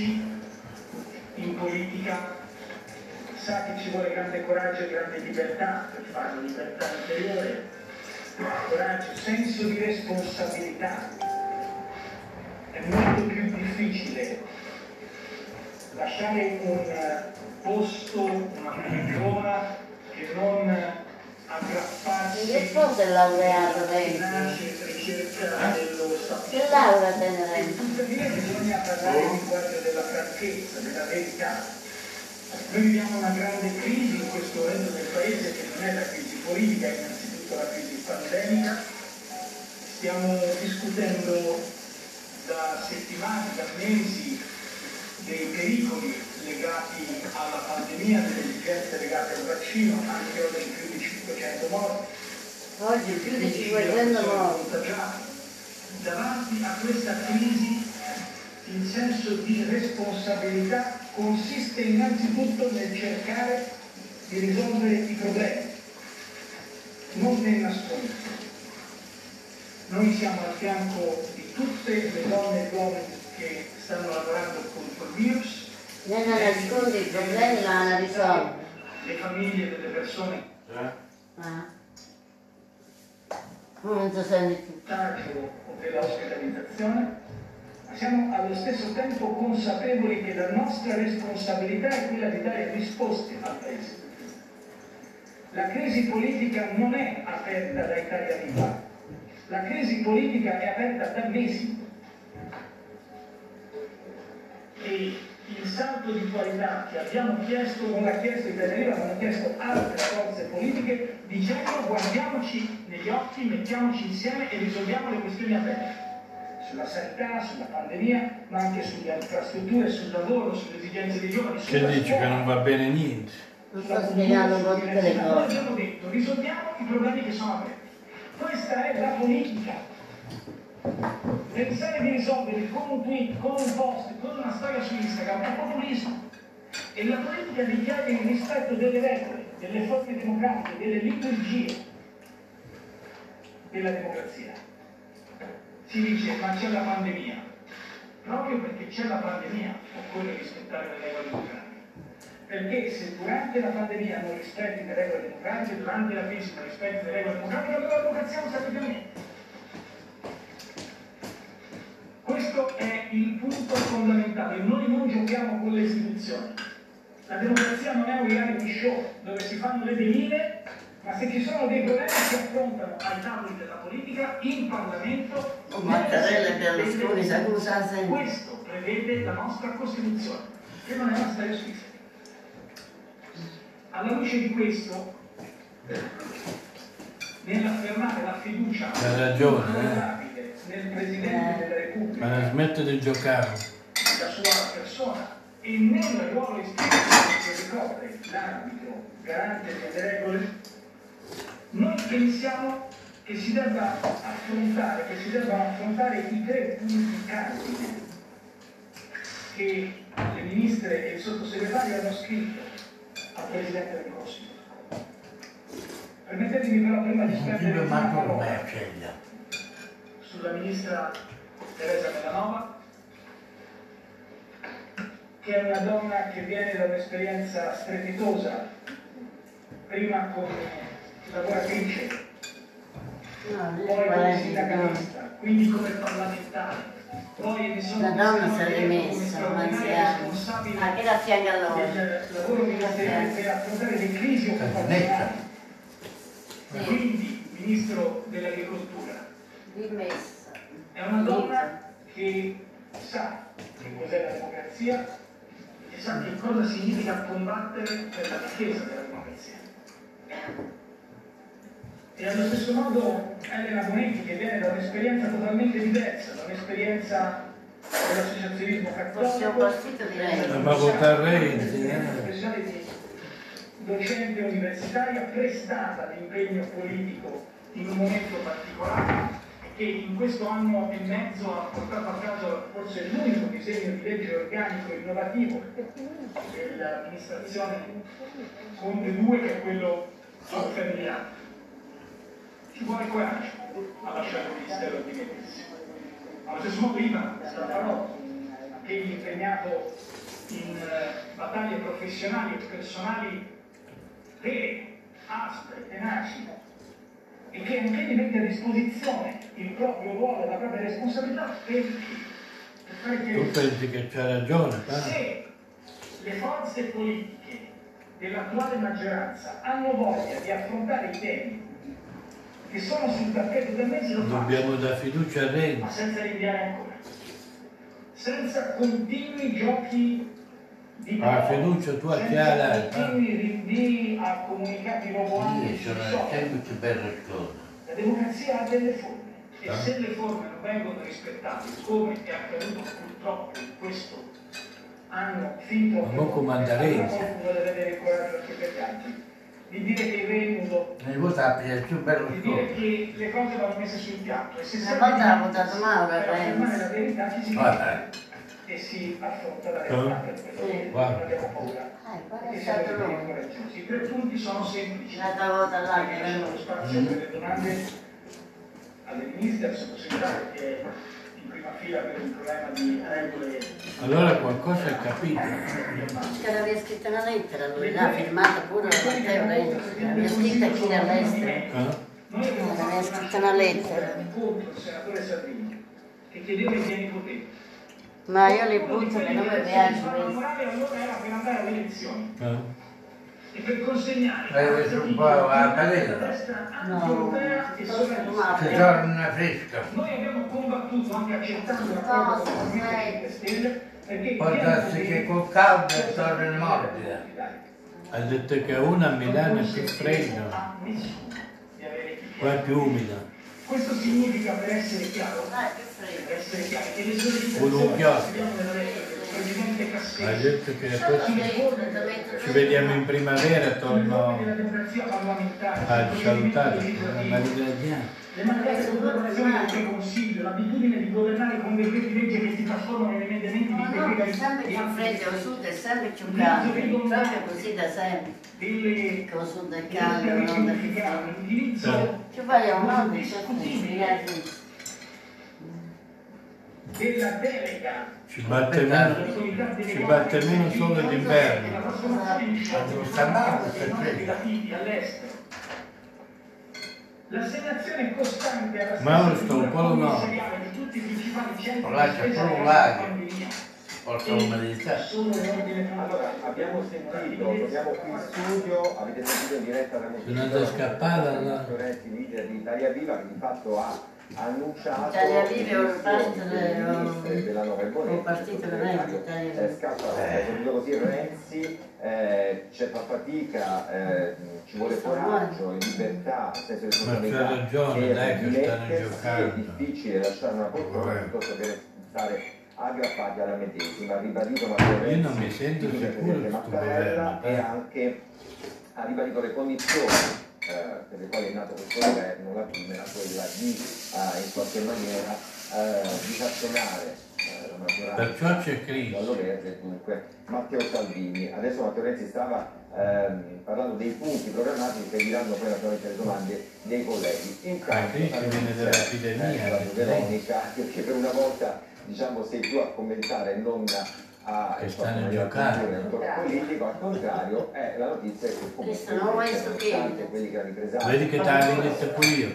dimettersi in politica sa che ci vuole grande coraggio e grande libertà per farlo, libertà interiore, coraggio, senso di responsabilità. È molto più difficile lasciare un posto, una poltrona che non aggrapparsi Che cosa è laureato lei? Che laurea tiene Tuttavia bisogna parlare il linguaggio della franchezza, della verità. Noi viviamo una grande crisi in questo momento del Paese che non è la crisi politica, è innanzitutto la crisi pandemica. Stiamo discutendo da settimane, da mesi dei pericoli legati alla pandemia, delle esigenze legate al vaccino, anche oggi più di 500 morti. Oggi più di 500 morti. Davanti a questa crisi il senso di responsabilità consiste innanzitutto nel cercare di risolvere i problemi, non nel nasconderli. Noi siamo al fianco di tutte le donne e gli uomini che stanno lavorando contro il virus, Non nasconde i problemi ma la risolve. le famiglie delle persone Ah. Non si sente più. contagio o dell'ospitalizzazione, ma siamo allo stesso tempo consapevoli che la nostra responsabilità è quella di dare risposte al Paese. La crisi politica non è aperta da Italia Viva, la crisi politica è aperta da mesi. E il salto di qualità che abbiamo chiesto non l'ha chiesto Italia Viva, ma l'hanno chiesto altre forze politiche, dicendo guardiamoci negli occhi, mettiamoci insieme e risolviamo le questioni aperte sulla sanità, sulla pandemia, ma anche sulle infrastrutture, sul lavoro, sulle esigenze dei giovani. Che dici che non va bene niente? Non sto spiegando un po' tutte le cose. abbiamo detto risolviamo i problemi che sono aperti. Questa è la politica. Pensare di risolverli con un tweet, con un post, con una storia su Instagram è populismo. E la politica richiede il rispetto delle regole, delle forme democratiche, delle liturgie della democrazia. Si dice ma c'è la pandemia. Proprio perché c'è la pandemia occorre rispettare le regole democratiche. Perché se durante la pandemia non rispetti le regole democratiche, durante la crisi non rispetti le regole democratiche, allora la democrazia non serve più Questo è il punto fondamentale, noi non giochiamo con le istituzioni. La democrazia non è un reality show dove si fanno le veline, ma se ci sono dei problemi si affrontano ai tavoli della politica, in Parlamento. Oh, Mattarella e Berlusconi, sempre. Questo prevede la nostra Costituzione, che non è una storia scritta. Alla luce di questo, nell'affermare la fiducia Hai ragione, eh. Nel Presidente della Repubblica, Ma smette di giocare. la sua persona e nel ruolo istituzionale che ricopre l'arbitro garante delle regole, noi pensiamo che si debba affrontare, che si debbano affrontare i tre punti cardine che le ministre e il sottosegretario hanno scritto al Presidente del Consiglio. Permettetemi però prima di spendere una parola. Sulla ministra Teresa Melanova, che è una donna che viene da un'esperienza strepitosa, prima come lavoratrice, lei poi come sindacalista, quindi come parlamentare, poi mi sono La donna si è come rimessa, straordinaria anziana. responsabile Anche da fianco a loro. del lavoro ministeriale per affrontare le crisi occupazionali, quindi ministro dell'agricoltura. Rimessa. È una donna che sa che cos'è la democrazia e sa che cosa significa combattere per la difesa della democrazia. E allo stesso modo Elena Bonetti che viene da un'esperienza totalmente diversa, da un'esperienza dell'associazionismo cattolico. Ma votare Renzi, eh? di docente universitaria prestata all'impegno politico in un momento particolare che in questo anno e mezzo ha portato a casa forse l'unico disegno di legge organico innovativo dell'amministrazione Conte 2 che è quello familiare. Ci vuole coraggio a lasciare il ministero di dimettersi. Allo stesso modo Ivan Scalfarotto, anch'egli impegnato in eh, battaglie professionali e personali vere, aspre, tenaci, e che anche mette a disposizione il proprio ruolo e la propria responsabilità per chi? Per fare Tu chiarezza. pensi che c'ha ragione, pa? Se le forze politiche dell'attuale maggioranza hanno voglia di affrontare i temi che sono sul tappeto del mese, lo Dobbiamo dare fiducia a Renzi. ma senza rinviare ancora. Senza continui giochi Ah, fiducia tua senza chiara, eh. continui rinvii a comunicati roboanti sono sempre più belle cose. La democrazia ha delle forme e Ah. se le forme non vengono rispettate, come è accaduto purtroppo in questo anno fin troppo non comanda allora Renzi. qualcuno deve avere il coraggio anche per gli altri di dire che il Remuso, Ne vota è il più bello di dire che le cose vanno messe sul piatto e se volta ha votato Mauro, per Renzi. la verità ci si Guarda, e si affronta la realtà per questo Sì. non abbiamo paura Eh, è siamo coraggiosi i tre punti sono semplici L'altra volta là che lo spazio per le domande alle ministre, al sottosegretario che è in prima fila per un problema di regole. Allora qualcosa hai capito. Che aveva scritto una lettera lui, l'ha firmata pure Matteo Renzi, l'aveva scritta chi all'estero. Eh? Noi abbiamo aveva fatto scritto una lettera. contro il senatore Salvini che chiedeva i pieni poteri. Ma io li butto che non mi che per elezioni Eh? e per consegnare Hai messo un po' la padella? No, e. Ti torna fresca. Noi abbiamo combattuto anche accettando la No, cosa del Movimento sai. 5 Stelle perché Può darsi che col caldo torna morbida. Hai detto che una a Milano è più a chi qua è più umida. Questo significa, per essere chiaro, per essere chiari, che le sollecitazioni che abbiamo nella Cassese detto che ci vediamo in primavera parlamentare, a sui salutare le collaborazioni del Preconsiglio, l'abitudine di governare con decreti legge che si trasformano in emendamenti di no, è decreti sempre di più freddo, al sud è sempre più caldo, proprio così da sempre. Che al sud è caldo, non è più freddo. l'utilizzo Ci molto, certo, spiegati. Della delega Ci batte meno, ci batte meno solo d'inverno. all'estero. L'assegnazione costante alla Mauro, stessa sto un po' centri Non lascia solo un lago. in ordine Allora, abbiamo sentito, torniamo qui in studio, avete sentito in diretta la Sono andato a scappare, no? Leader di Italia Viva, che di fatto ha annunciato Italia è un le parte della nuova un Bonetti, partito il veramente, Italia Viva. eh, così Renzi, eh, c'è fa fatica, eh, ci vuole coraggio, libertà, senso di responsabilità dimettersi, giocando. È difficile lasciare una poltrona piuttosto che stare aggrappati alla medesima, ha ribadito Matteo Renzi, Io non mi sento sicuro e eh. anche ha ribadito le condizioni per le quali è nato questo governo, la prima era quella di eh, in qualche maniera eh, disazionare eh, la maggioranza Perciò c'è crisi. Verde, dunque Matteo Salvini. Adesso Matteo Renzi stava ehm, parlando dei punti programmatici che diranno poi naturalmente le domande dei colleghi. Intanto, crisi la viene notizia, dall'epidemia, eh, Veronica, perché per una volta diciamo sei tu a commentare non a Che in stanno giocando. un tono politico, al contrario, è la notizia che comunque quelli che hanno ripresato Vedi che te l'avevi detto pure io.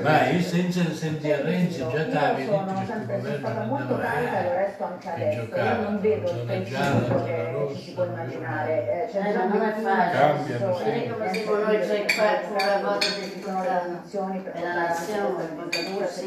Ma io senza sentire Renzi già ti avevi detto Io che sono questo sempre sono stata governo molto non carica e lo andava resto anche che adesso. Io giocava, non vedo il zona che rossa, ci si può immaginare. Eh, C'è Eh, non è facile. Vedi come dicono noi, c'è qua pure a volte che ci sono le per E la nazione, se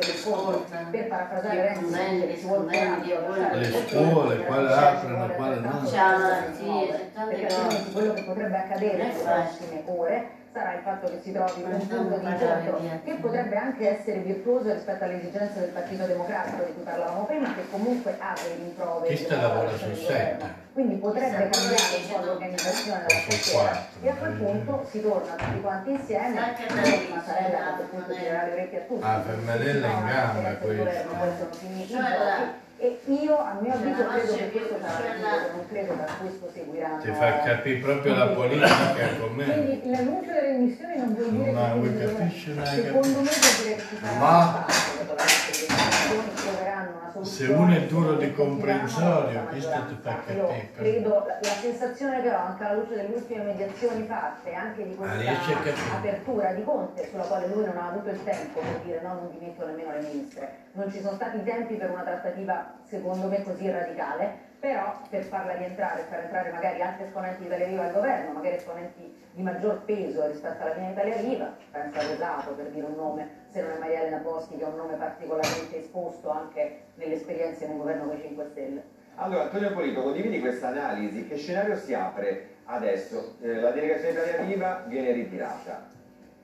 di scontro. ascoltano. Per parafrasare Renzi, che ci vuole Le scuole, quale aprono, quale no. sì, Perché altrimenti quello che potrebbe accadere nelle facile. prossime ore sarà il fatto che si trovi Ma un non punto di incontro che potrebbe anche essere virtuoso rispetto alle esigenze del Partito Democratico di cui parlavamo prima, che comunque ha dei rimproveri. Chi sta della lavorando coalizione sul di governo. set? quindi potrebbe cambiare un po' l'organizzazione della quattro, e a quel eh. punto si torna tutti quanti insieme Mattarella a quel sì, punto tirerà le orecchie a tutti Ah, Fermarella in gamba, la questo. E io a mio avviso la credo che questo sarà titolo, non credo che a questo seguiranno Ti fa capire proprio la politica come quindi l'annuncio delle dimissioni non vuol dire Non che hai secondo me che ci sarà Ma- la troveranno se uno è duro di comprensorio, questo ti maggioranza. Io capire. credo la, sensazione che ho anche alla luce delle ultime mediazioni fatte anche di a questa apertura di Conte sulla quale lui non ha avuto il tempo per dire no non dimetto nemmeno le ministre non ci sono stati i tempi per una trattativa secondo me così radicale però per farla rientrare, far entrare magari altri esponenti di Italia Viva al governo, magari esponenti di maggior peso rispetto alla linea Italia Viva, penso a Rosato per dire un nome, se non è Maria Elena Boschi che è un nome particolarmente esposto anche nelle esperienze nel governo con i 5 Stelle. Allora, Antonio Polito, condividi questa analisi. Che scenario si apre adesso? Eh, la delegazione Italia Viva viene ritirata.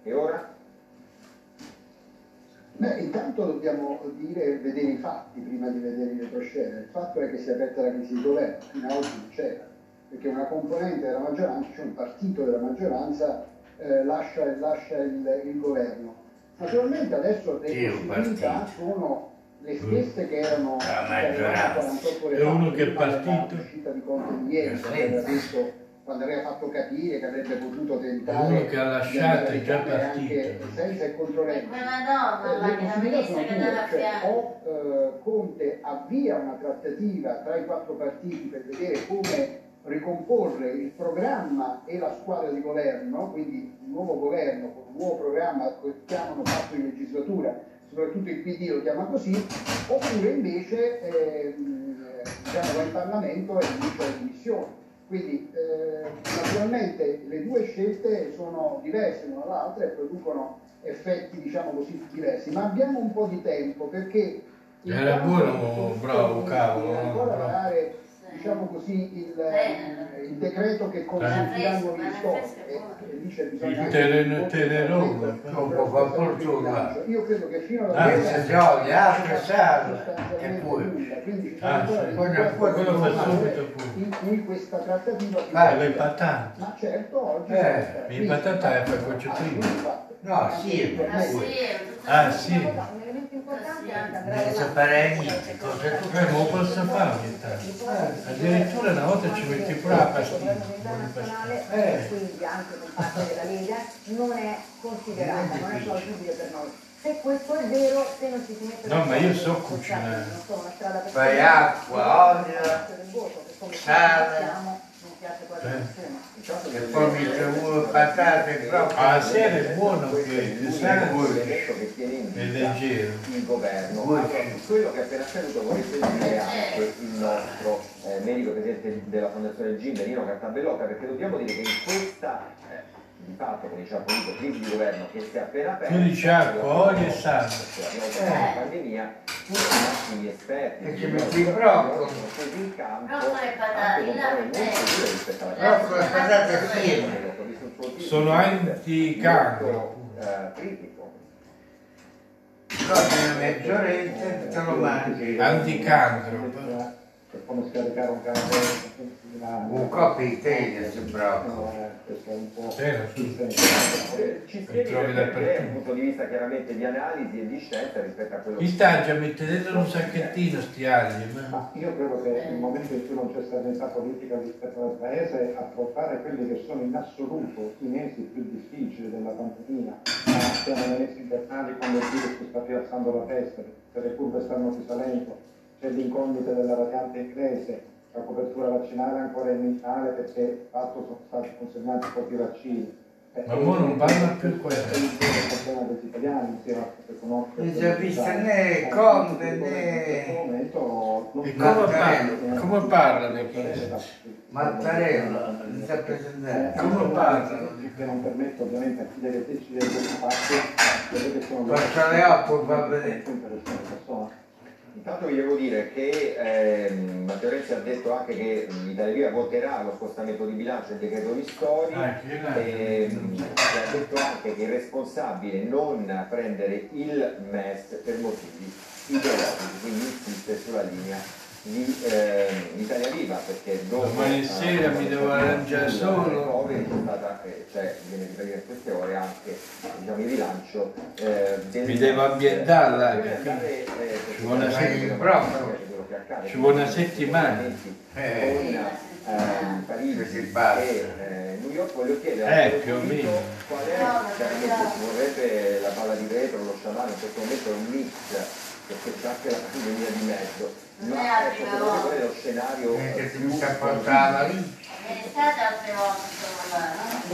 E ora? Beh, intanto dobbiamo dire, vedere i fatti prima di vedere il retroscena. Il fatto è che si è aperta la crisi di governo, fino ad oggi non c'era, perché una componente della maggioranza, cioè un partito della maggioranza, eh, lascia, lascia il, il governo. Naturalmente adesso le un possibilità partito. sono le stesse che erano La che erano maggioranza. 48 ore fa, uno che della partito? uscita di Conte ieri, quando aveva detto quando aveva fatto capire che avrebbe potuto tentare Uno che ha lasciato è già partito. anche senza e contro E Renzi. quella donna, Eh, la le ministra sono che due, dava a cioè o eh, Conte avvia una trattativa tra i quattro partiti per vedere come ricomporre il programma e la squadra di governo, quindi un nuovo governo con un nuovo programma che chiamano patto di legislatura, soprattutto il PD lo chiama così, oppure invece eh, diciamo, va in Parlamento e rinuncia alle dimissioni. Quindi eh, naturalmente le due scelte sono diverse l'una dall'altra e producono effetti diciamo così diversi, ma abbiamo un po' di tempo perché Era intanto buono, bravo, cavolo, ancora bravo. Diciamo così il, Eh. il decreto che Eh. Ma ristori fresca è e, e lì c'è bisogno Il terreno- po' questa fa è fortuna. io credo che fino alla Ah, si odia, altre salve. E poi. quindi ci Ah, Poi ne- quello fa subito pure. in cui questa trattativa Vai, le patate. ma certo oggi Eh, le patate le Ah, sì, infatti. No, sì, Ah, sì, avanti. sapere niente, cosa tu Eh, ma posso fare ogni tanto. Addirittura una volta ci metti pure la pastiglia. Eh. quindi anche con parte della Lega, non è considerata, non è plausibile per noi. Se questo è vero, se non ci si mette No, ma io so cucinare. Fai acqua, olio, sale. Eh. Intanto E poi mi trovo patate proprio. Ah, sera è buono che è leggero. il governo. Quello che è appena accaduto vorrei sentire anche il nostro eh, medico presidente della Fondazione Gin, Nino Cartabellocca, perché dobbiamo dire che in questa eh, di fatto, come diciamo, appunto, crisi di governo che si è appena aperta, Tu dici acqua, olio e fatto la pandemia, tutti i massimi esperti E di governo broccoli. sono scesi in campo Broccoli e patate, eh. e Sono anticancro. eh, critico. Proprio una mezz'oretta e te lo mangi. Anticancro. È come scaricare un carro Un coppio di tè su broccoli. questo è un po' il. Eh, Ci spieghi perché dappertutto. un punto di vista chiaramente di analisi e di scienza rispetto a quello Mi sta già mettendo dentro un sacchettino sti agli, ma... Io credo che nel momento in cui non c'è stabilità politica rispetto al Paese, affrontare quelli che sono in assoluto i mesi più difficili della pandemia, ma siamo nei mesi invernali quando il virus sta piazzando la testa, se le curve stanno risalendo, c'è l'incognita della variante inglese, la copertura vaccinale ancora iniziale perché di fatto sono stati consegnati pochi vaccini. Eh, Ma mo non parla più quello. È il problema degli italiani, insieme a che conosco. Non si è vista né Conte né... E come parla? Come parla di Mattarella, non si è presentato. Come parlano? Che non permette ovviamente a chi deve decidere questi fatti, quello che sono Leopoldo fa vedere. Intanto vi devo dire che ehm, Matteo Renzi ha detto anche che l'Italia Viva voterà lo scostamento di bilancio e il decreto ristori Ah, che là. ehm, e ha detto anche che è responsabile non prendere il MES per motivi ideologici, quindi insiste sulla linea di eh, Italia Viva perché dopo Domani sera mi devo arrangiare solo. C'è stata, eh, cioè, viene ripetuto in queste ore anche diciamo, il rilancio eh, del Mi devo ambientare eh, Ci vuole una perché settimana. quello che accade, Ci vuole una settimana. Eh. con Parigi e eh, New York voglio chiedere Eh, più o meno. qual è chiaramente ci vorrebbe la palla di vetro, lo sciamano, in questo momento è un mix perché c'è anche la pandemia di mezzo Non è ma la ecco, secondo me lo scenario Eh, che eh, si più inizia a portare la lì. È stata?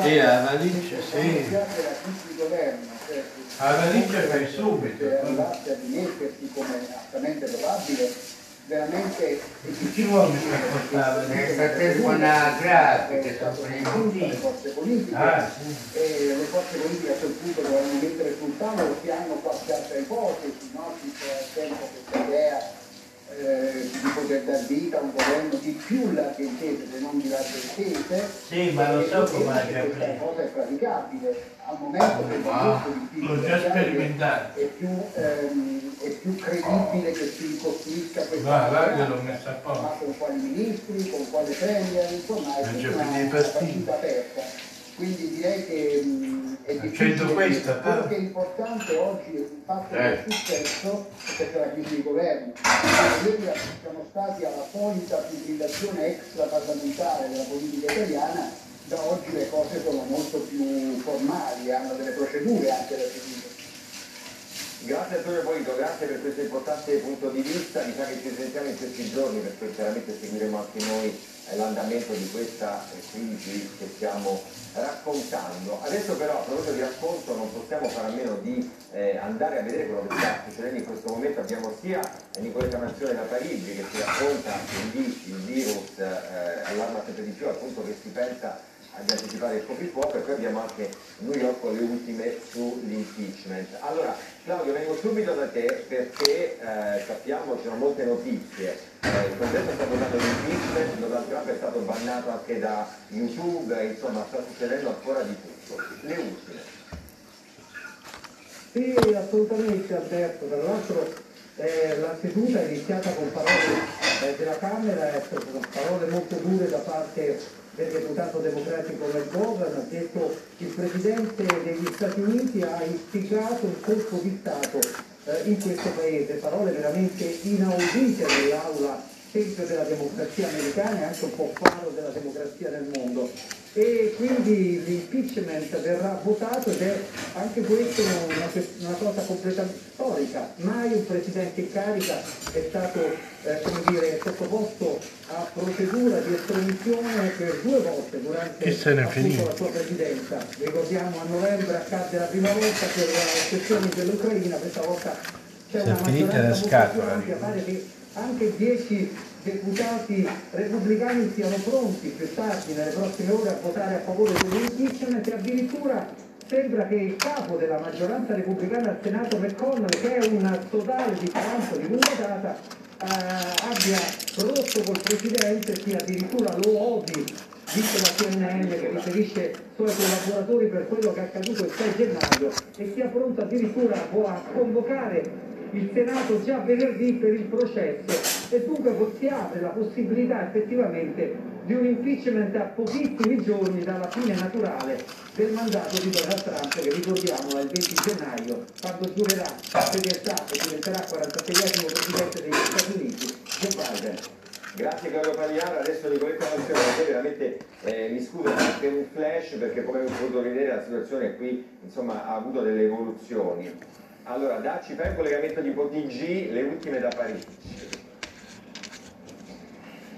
Sì, la valigia, sì. La di La valigia fai subito. se arrivasse a dimettersi come altamente probabile, veramente Che ci vuole frattempo una grafica, i forze politiche. Ah, sì. e le forze politiche a quel punto dovranno mettere sul tavolo se hanno qualche altra ipotesi, no? ad esempio questa idea eh, di poter dar vita a un governo di più larghe intese se non di larghe intese. Sì, ma lo so E come che questa cosa è praticabile. Al momento che difficile. L'ho già sperimentato. È più, ehm, è più credibile che si costruisca questa Va, va, alleanza, io l'ho messa a posto. ma con quali ministri, con quale premier, insomma è Non una pastigli. partita aperta. Quindi direi che mh, difficile. questa, Quello che è importante oggi è il fatto Eh. del successo perché la crisi di governo. Ieri siamo stati alla solita fibrillazione extraparlamentare della politica italiana, da oggi le cose sono molto più formali, hanno delle procedure anche da seguire. Grazie Antonio Polito, grazie per questo importante punto di vista, mi sa che ci sentiamo in questi giorni perché chiaramente seguiremo anche noi l'andamento di questa crisi che stiamo raccontando. Adesso però a proposito di racconto non possiamo fare a meno di eh, andare a vedere quello che sta succedendo in questo momento. Abbiamo sia Nicoletta Manzione da Parigi che ci racconta che il virus eh, allarma sempre di più al punto che si pensa di anticipare il coprifuoco e poi abbiamo anche New York con le ultime sull'impeachment. Allora, Claudio, vengo subito da te perché eh, sappiamo ci sono molte notizie. Eh, il congresso sta votando l'impeachment, Donald Trump è stato bannato anche da YouTube, insomma sta succedendo ancora di tutto. Le ultime. Sì, assolutamente Alberto, tra l'altro eh, la seduta è iniziata con parole eh, della Camera, eh, parole molto dure da parte del deputato democratico McGovern, ha detto che il Presidente degli Stati Uniti ha istigato un colpo di Stato eh, in questo Paese, parole veramente inaudite nell'aula tempio della democrazia americana e anche un po' faro della democrazia nel mondo e quindi l'impeachment verrà votato ed è anche questo una, una cosa completamente storica. Mai un presidente in carica è stato eh, come dire, sottoposto a procedura di estradizione per due volte durante appunto, la sua presidenza. Ricordiamo a novembre accadde la prima volta per le questioni dell'Ucraina, questa volta c'è una maggioranza molto più ampia, pare che anche 10 deputati repubblicani siano pronti più tardi nelle prossime ore a votare a favore dell'impeachment e addirittura sembra che il capo della maggioranza repubblicana al Senato McConnell che è un totale di taranto di lunga data eh, abbia rotto col Presidente sia addirittura lo odi dice la CNN che riferisce ai suoi collaboratori per quello che è accaduto il 6 gennaio e sia pronto addirittura a convocare il Senato già venerdì per il processo e dunque si apre la possibilità effettivamente di un impeachment a pochissimi giorni dalla fine naturale del mandato di Donald Trump che ricordiamo è il 20 gennaio quando giurerà fedeltà e diventerà 46esimo presidente degli Stati Uniti Joe Biden. Grazie Claudio Pagliara, adesso Nicoletta Manzione, a te veramente eh, mi scuso per un flash perché come avete potuto vedere la situazione qui insomma, ha avuto delle evoluzioni. Allora, dacci fai un collegamento di POTG, le ultime da Parigi.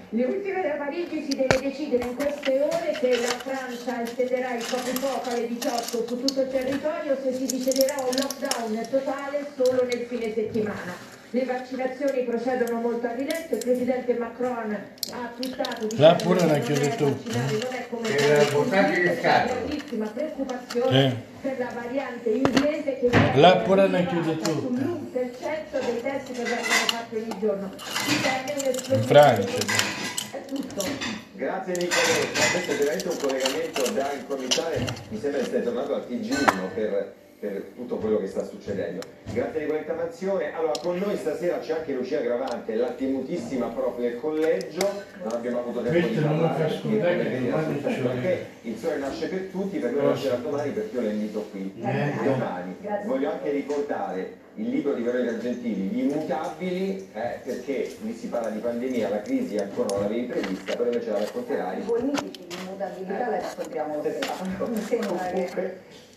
Le ultime da Parigi si deve decidere in queste ore se la Francia estenderà il coprifuoco alle 18 su tutto il territorio o se si deciderà un lockdown totale solo nel fine settimana. Le vaccinazioni procedono molto a rilento, il presidente Macron ha twittato Là dicendo pure che la non chiude è tu. vaccinare, non è come Era fare votato il in Covid, scatola. c'è grandissima preoccupazione per la variante inglese che Là pure la attivata chiude tu. sull'1% dei test che vengono fatti ogni giorno. In Francia. È tutto. Grazie Nicoletta, questo è veramente un collegamento da incominciare, mi sembra che stai tornando al TG1 per per tutto quello che sta succedendo. Grazie di quella intervenzione. Allora, con noi stasera c'è anche Lucia Gravante, la temutissima prof del collegio. Non abbiamo avuto tempo Questo di parlare perché, ci perché il sole nasce per tutti, per noi nascerà domani perché io la invito qui Eh. domani. Grazie. Voglio anche ricordare il libro di Veronica Gentili, Gli immutabili, eh, perché lì si parla di pandemia, la crisi ancora non l'avevi prevista, però invece la racconterai. I politici di immutabilità la raccontiamo lo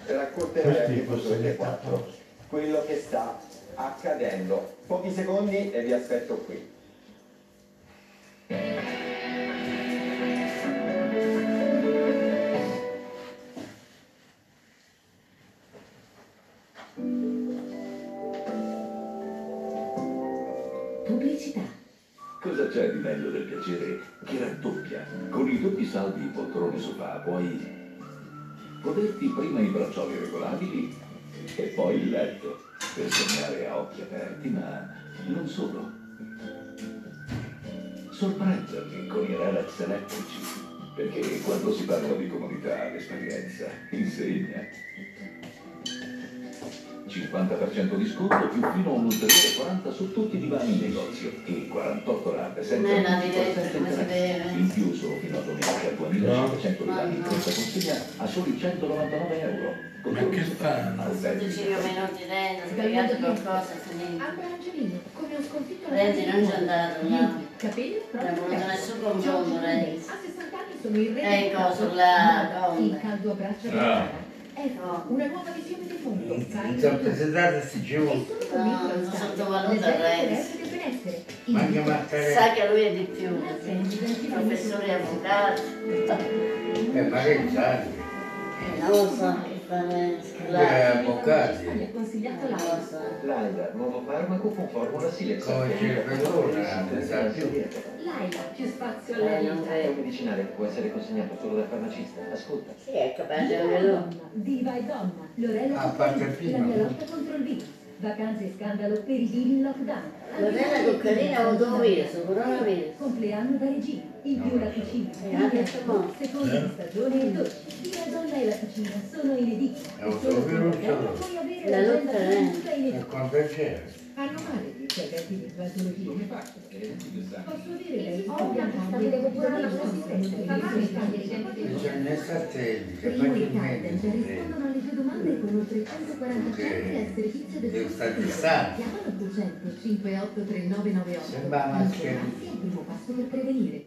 Questi anche 4 quello che sta accadendo. Pochi secondi e vi aspetto qui. Pubblicità. Cosa c'è di meglio del piacere che raddoppia? Con i doppi saldi poltrone sofà puoi goderti prima i braccioli regolabili e poi il letto per sognare a occhi aperti, ma non solo. Sorprenderli con i relax elettrici, perché quando si parla di comodità l'esperienza insegna. 50% di sconto più fino a un ulteriore 40 su tutti i divani in negozio e 48 rate senza Non interesse. In più solo fino a domenica 2500 divani in questa consegna a soli 199 euro. Con Ma che al Tutti vertice. 5 minuti dentro, spiegate qualcosa, finito. Ambra Angelino, come ho sconfitto la Renzi non c'è andato, no. Capelli Non è voluto nessun Giorgio Renzi. A 60 anni sono il re Ecco, sulla caldo. gonna. Il caldo abbraccio Ah. Ecco, una nuova visione del mondo. Giù. sono convinto No, non sottovaluta l'esercito Renzi. Manca Il- Mattarella. Sa che lui è di più, professori avvocati, Eh, ma che sai? non lo so Eh, scusate, avvocati. Mi ha consigliato non la lo so. Laida, nuovo farmaco con formula Silex. Come cervellona, non sa più. Laila, più spazio Eh, alla non vita. vedo. medicinale che può essere consegnato solo dal farmacista. Ascolta. Sì, è capace e donna, diva e donna, Lorella Ah, parte Cuccarini, prima. la mia lotta contro il virus, vacanze e scandalo per i in lockdown. Lorella Cuccarini ha avuto un virus, un coronavirus. Compleanno da regina, in più la cucina, Eh, no. seconda di stagione e dolci. Diva e donna e la cucina? Sono in edicola. È un solo avere La lotta è- E quanto c'è? Hanno male gli interventi di patologie. Come faccio? Posso lei Ho una campagna, devo curare la sua assistenza. Cambio di Bisogna stare che Primo i facilmente Trident rispondono alle tue domande con oltre 140 centri al servizio del Devo stare tuo distante. Chiama l'800 58 3998. Sembra una l'ansia è il primo passo per prevenire.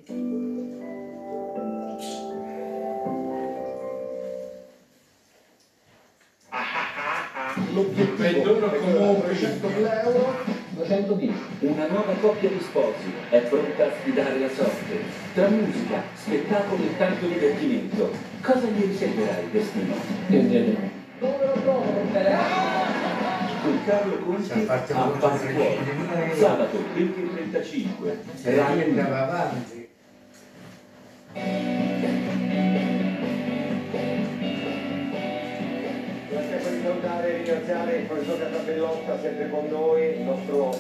L'obiettivo è comunque. 300.000 euro, 210. Una nuova coppia di sposi è pronta a sfidare la sorte. Tra musica, spettacolo e tanto divertimento, cosa gli riserverà il destino? Dove lo Con Carlo Conti a Pasquale, sabato 20.35, Rai 1. Ringraziare il professor Catabellotta sempre con noi, il nostro eh,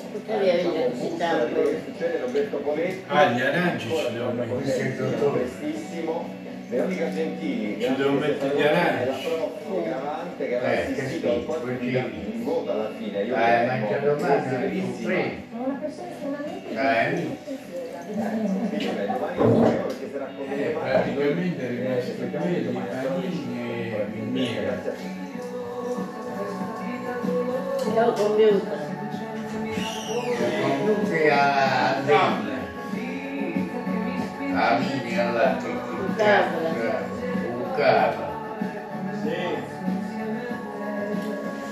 diciamo, di quello che succede, Roberto Poletti. Ah, gli aranci ci devo Ancora mettere. prestissimo. Veronica Gentili, Ci devo mettere gli aranci. la prof Gravante che aveva Eh, assistito al giri. in voto alla fine. Io Eh, po' domani è. È una persona estremamente Eh. Eh, domani perché sarà Eh, praticamente è rimasto panini e miele. Tutti. Ho computer. Comunque a Denne. A là. Un cavo. Sì.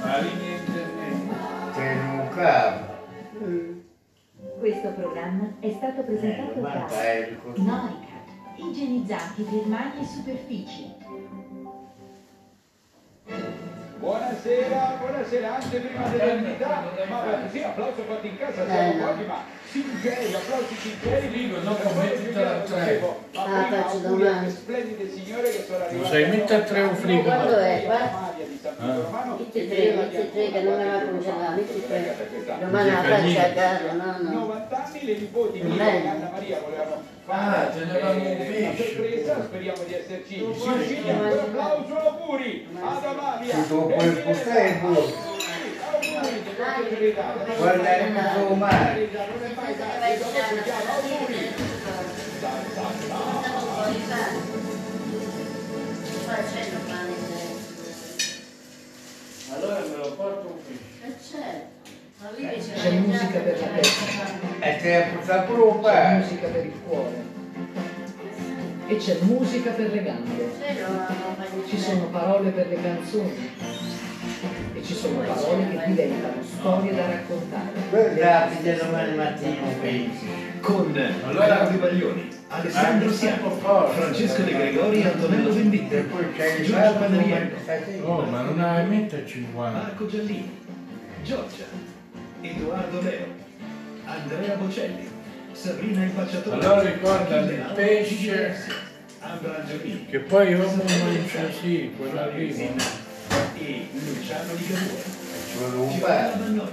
La linea internet. C'è un cavo. Mm. Questo programma è stato Eh, presentato da guarda, è il costume. Noica, igienizzanti per mani e superfici. Buonasera, buonasera, anche prima delle novità, ma sì, applauso fatto in casa, siamo Eh, no. pochi, ma sinceri, applausi sinceri, Dico, no, Per come ma Ah, prima faccio auguri a domani. queste splendide signore che sono arrivate sai, metti a tre un frigo. Quando è? Vito Romano Tutti e tre, tutti e tre che non mi va congelato, tutti e tre. Domani la faccia a casa, no, no. 90 anni le nipoti di. Anna Maria volevano Ah, fare un una sorpresa, speriamo di esserci riusciti. Un applauso, auguri ad Amalia. Guarda il dopo ci chiama, auguri. Allora me lo porto un pesce. E certo. Ma lì c'è musica per la testa, E te la porta pure un c'è musica per il cuore e c'è musica per le gambe. Ci sono parole per le canzoni e ci sono parole che diventano storie da raccontare. Grazie domani mattina. Con Allora- Baglioni, Alessandro Siamo. Francesco De Gregori e Antonello Venditti, Giorgio Panariello, Oh, ma non hai mettere 50. Marco Giallini, Giorgia, Edoardo Leo, Andrea Bocelli, Sabrina Impacciatore, Allora ricorda il pesce. Angelini Che poi io non mangio sì, quello lì. e Luciano Ligabue. Pane. Bagnoia,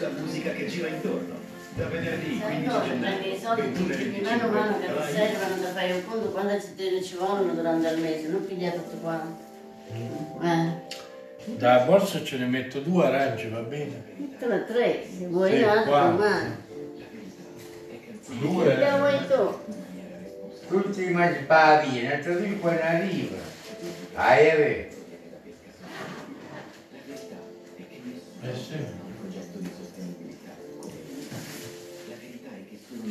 la musica che gira intorno. Da venerdì 15 prendi gennaio, i soldi 21 tutti di mano a mano che ti Rai servono da fare un conto quando ci, te- ci vogliono durante il mese, non piglia tutto quanto. Eh, Dalla borsa ce ne metto due arance, va bene? sono tre, se vuoi Sì, io altro umano. Due. Che vuoi tu? Tutti i mezzi pavini, e tutti poi ne arriva. Hai avere. Eh sì.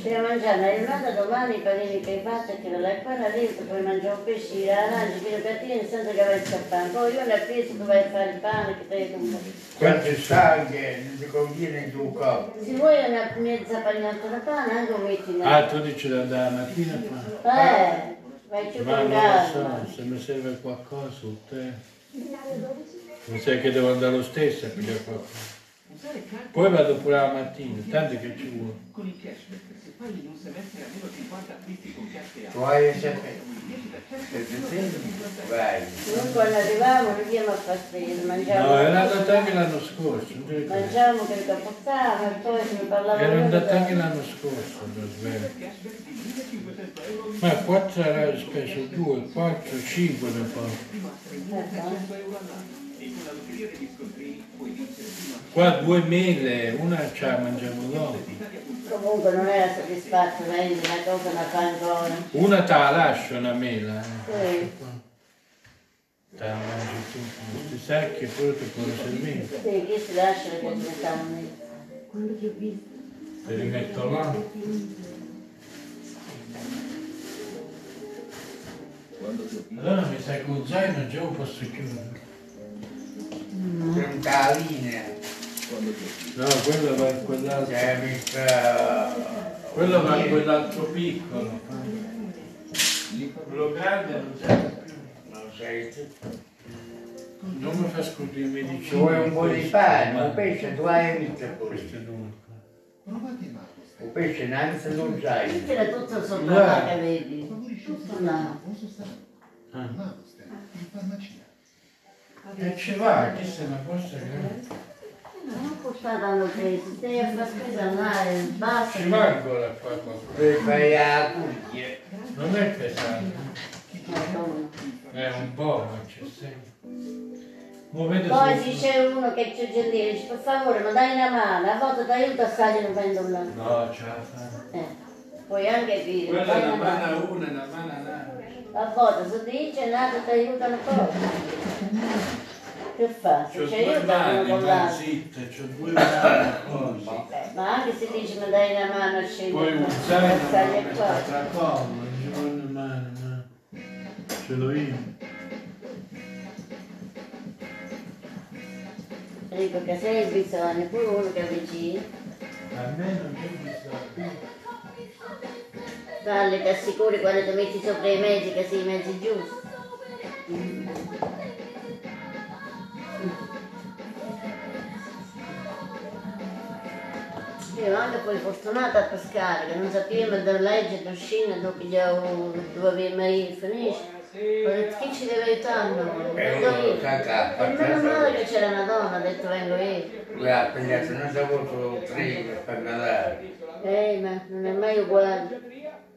Devi mangiare una giornata domani i panini che hai fatto e che non l'hai qua dentro, puoi mangiare un pesce, l'arance, quello cattivo senza che vai a scappare. Poi io ne peso tu vai a fare il pane che te comprare. Quanto sa che non ti conviene il tuo corpo. Se vuoi una mezza pagnata di pane, anche un metti in Ah, tu dici da, da mattina qua? Eh, vai giù Ma con non lo calma. so, se mi serve qualcosa, o te. Mi sa che devo andare lo stesso a pigliare qualcosa. Poi vado pure la mattina, tanto che ci vuole. Paghi in un semestre almeno 50 acquisti con ti senti, vai. Noi quando arriviamo arriviamo a fastidio, mangiamo. No, era andato anche l'anno scorso? Mangiamo che capozzamo e poi se ne parlava andato dai. anche l'anno scorso, lo svelo. Ma 4 era spesso 2, 4, 5 ne fa. Qua due mele, una ce la mangiamo dopo. Comunque non era soddisfatto, vendi una cosa fa ancora. Una te la lascio una mela. eh. Sì, Te la mangi tu, questi sacchi e poi ti puoi servire. sì, chi si lascia le cose che stanno ho visto? Te li metto là. Allora mi sa che un zaino già lo posso chiudere. Tanta la linea. No, quello va in quell'altro. C'è mica... Quello va in quell'altro piccolo. Quello grande non serve più. Non sei tu. Non mi fa scoprire i medici. Ci vuoi un po' di pane, un pesce tu hai visto Questo è poi. l'unico. Un pesce innanzi non sai. C'era tutto sopra là che vedi. Tutto là. Ah. E ci va, questa è una cosa che... Non portare hanno preso, devi a fare spesa andare, basta. Ci va ancora qua qualcosa. Per fare la cucchia. Non è pesante. È un po', ma c'è sempre. Poi se- c'è uno che c'è gentile, dice per favore ma dai una mano, a volte ti aiuto a stare non prendo là. No, ce la fa. Eh, puoi anche dire, Quella è una mano. a una e una mano all'altra. A volte se dice nato ti aiutano poco. Che fa? Se C'ho ci due mani, ma zitta, c'ho due mani così. Eh, Ma anche se dice mi dai una mano a. Poi un per zaino stare non ci vuole una mano, ma ce l'ho io. Dico che se hai bisogno, pure uno che è vicino, A me non c'è bisogno. dalle ti assicuri quando ti metti sopra i mezzi che sei i mezzi giusti. Io anche poi fortunata a pescare, che non sappiamo da legge, da uscire, dove avevo mai finisce. detto, chi ci deve aiutare noi? E Vengo uno io. sa E meno male che c'era una donna, ha detto vengo io. Lui ha pigliato non sa avuto tre per Natale. Ehi, ma non è mai uguale.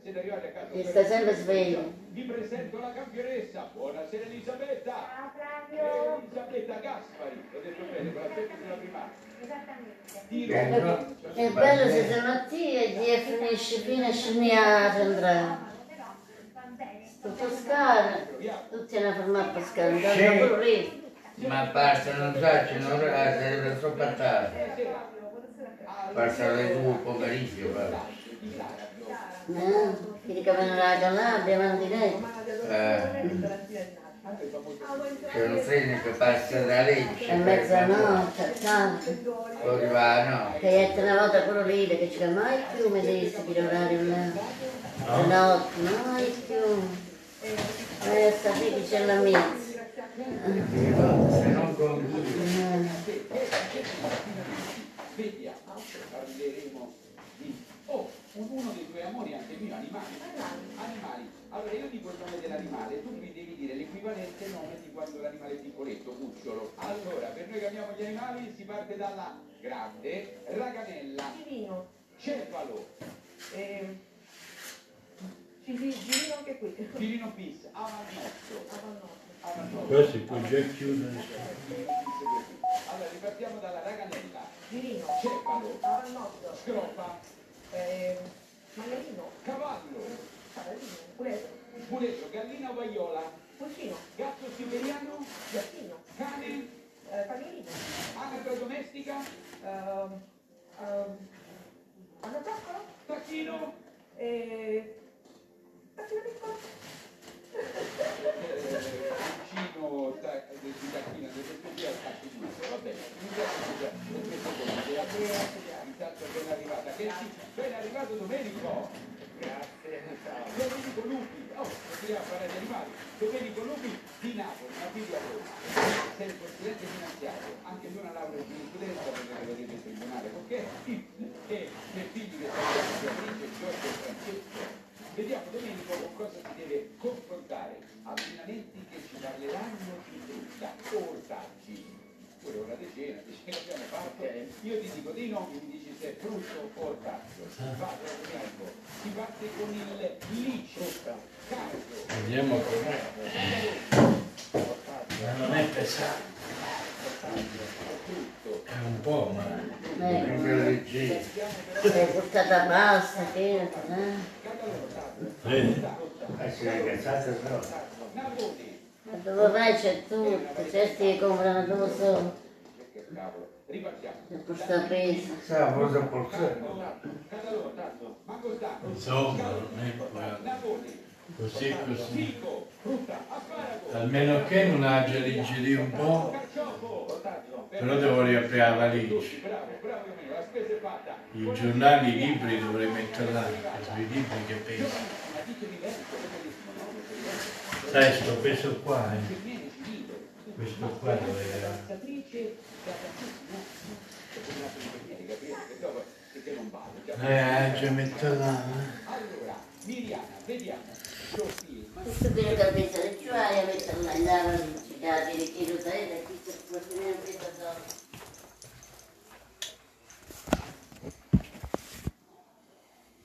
E sta sempre sveglio. Vi presento la campionessa. Buonasera Elisabetta. Elisabetta Gaspari. L'ho detto bene, con la sette della primaria. È è bello se stamattina e finisce fino a scendere a centrale. Sto Toscana, tutti hanno fermato a Toscana, hanno pure lì. Ma basta, non sa, ci non sarebbe troppo tardi. Basta le due pomeriggio, guarda. No, quelli che vengono dalla Calabria, vanno di lei. Eh, c'è un treno che passa da Lecce. A mezzanotte, a tanto. Poi va, no. Che è una volta pure lì, che ci mai più mi dice di l'orario là. La notte, mai più. Eh, sapete che c'è la mezza. Se non conclude. Vediamo, parleremo di... Oh, un- uno dei tuoi amori anche mio, animali. Animali. Allora io dico il nome dell'animale, tu mi devi dire l'equivalente nome di quando l'animale è piccoletto, cucciolo. Allora, per noi che amiamo gli animali si parte dalla grande, raganella, Girino. cefalo, Eh, Girino anche qui. girino bis, avannotto, avannotto. Poi si può già chiudere. Allora ripartiamo dalla raganella, Girino. cefalo, Avannotto. scrofa, Eh, Maialino. cavallo, Puletto. muletto, gallina o vaiola, Pulcino. gatto siberiano, Gattino. cane, Eh, Cagnolino. anatra domestica, Ehm, ehm, Anatoccolo. tacchino, Eh, Tacchino piccolo. vicino ta- di tacchino, del via tacchino, va bene, mi piace, mi piace, intanto ben arrivata, che sì, ben arrivato Domenico, grazie, Domenico Lupi, oh, continuiamo a parlare di animali, Domenico Lupi di Napoli, ma vive a Roma, sei il consulente finanziario, anche lui una laurea in giurisprudenza perché lo vedete in tribunale, perché e i figli che sono Beatrice, Giorgio e Francesco, Vediamo Domenico con cosa si deve confrontare. Abbinamenti che ci parleranno di frutta, ortaggi. Pure ora di cena, di cena abbiamo fatto. Io ti dico dei nomi, mi dici se è frutto o ortaggio. Vado Domenico. Si parte con il licio, cardo, Vediamo com'è. Ma non è pesante. È un po', ma... Eh, sei portata bassa, eh. Vedi? Eh sì, le cazzate sono. Dove vai c'è tutto, certi che comprano dove solo. Per questa pesa. Sa, cosa portare? Insomma, non è quello. Così così. Almeno che non ha già digerito un po', però devo riaprire la valigia. I giornali, i libri dovrei mettere là, sui libri che penso. Sai, sto peso qua, eh. Questo qua era. Eh, già metto là. Allora, Miriana, vediamo. Questo per capire, ci vai a metterla in là, ci dà di ritiro da e da chi si può tenere questa zona.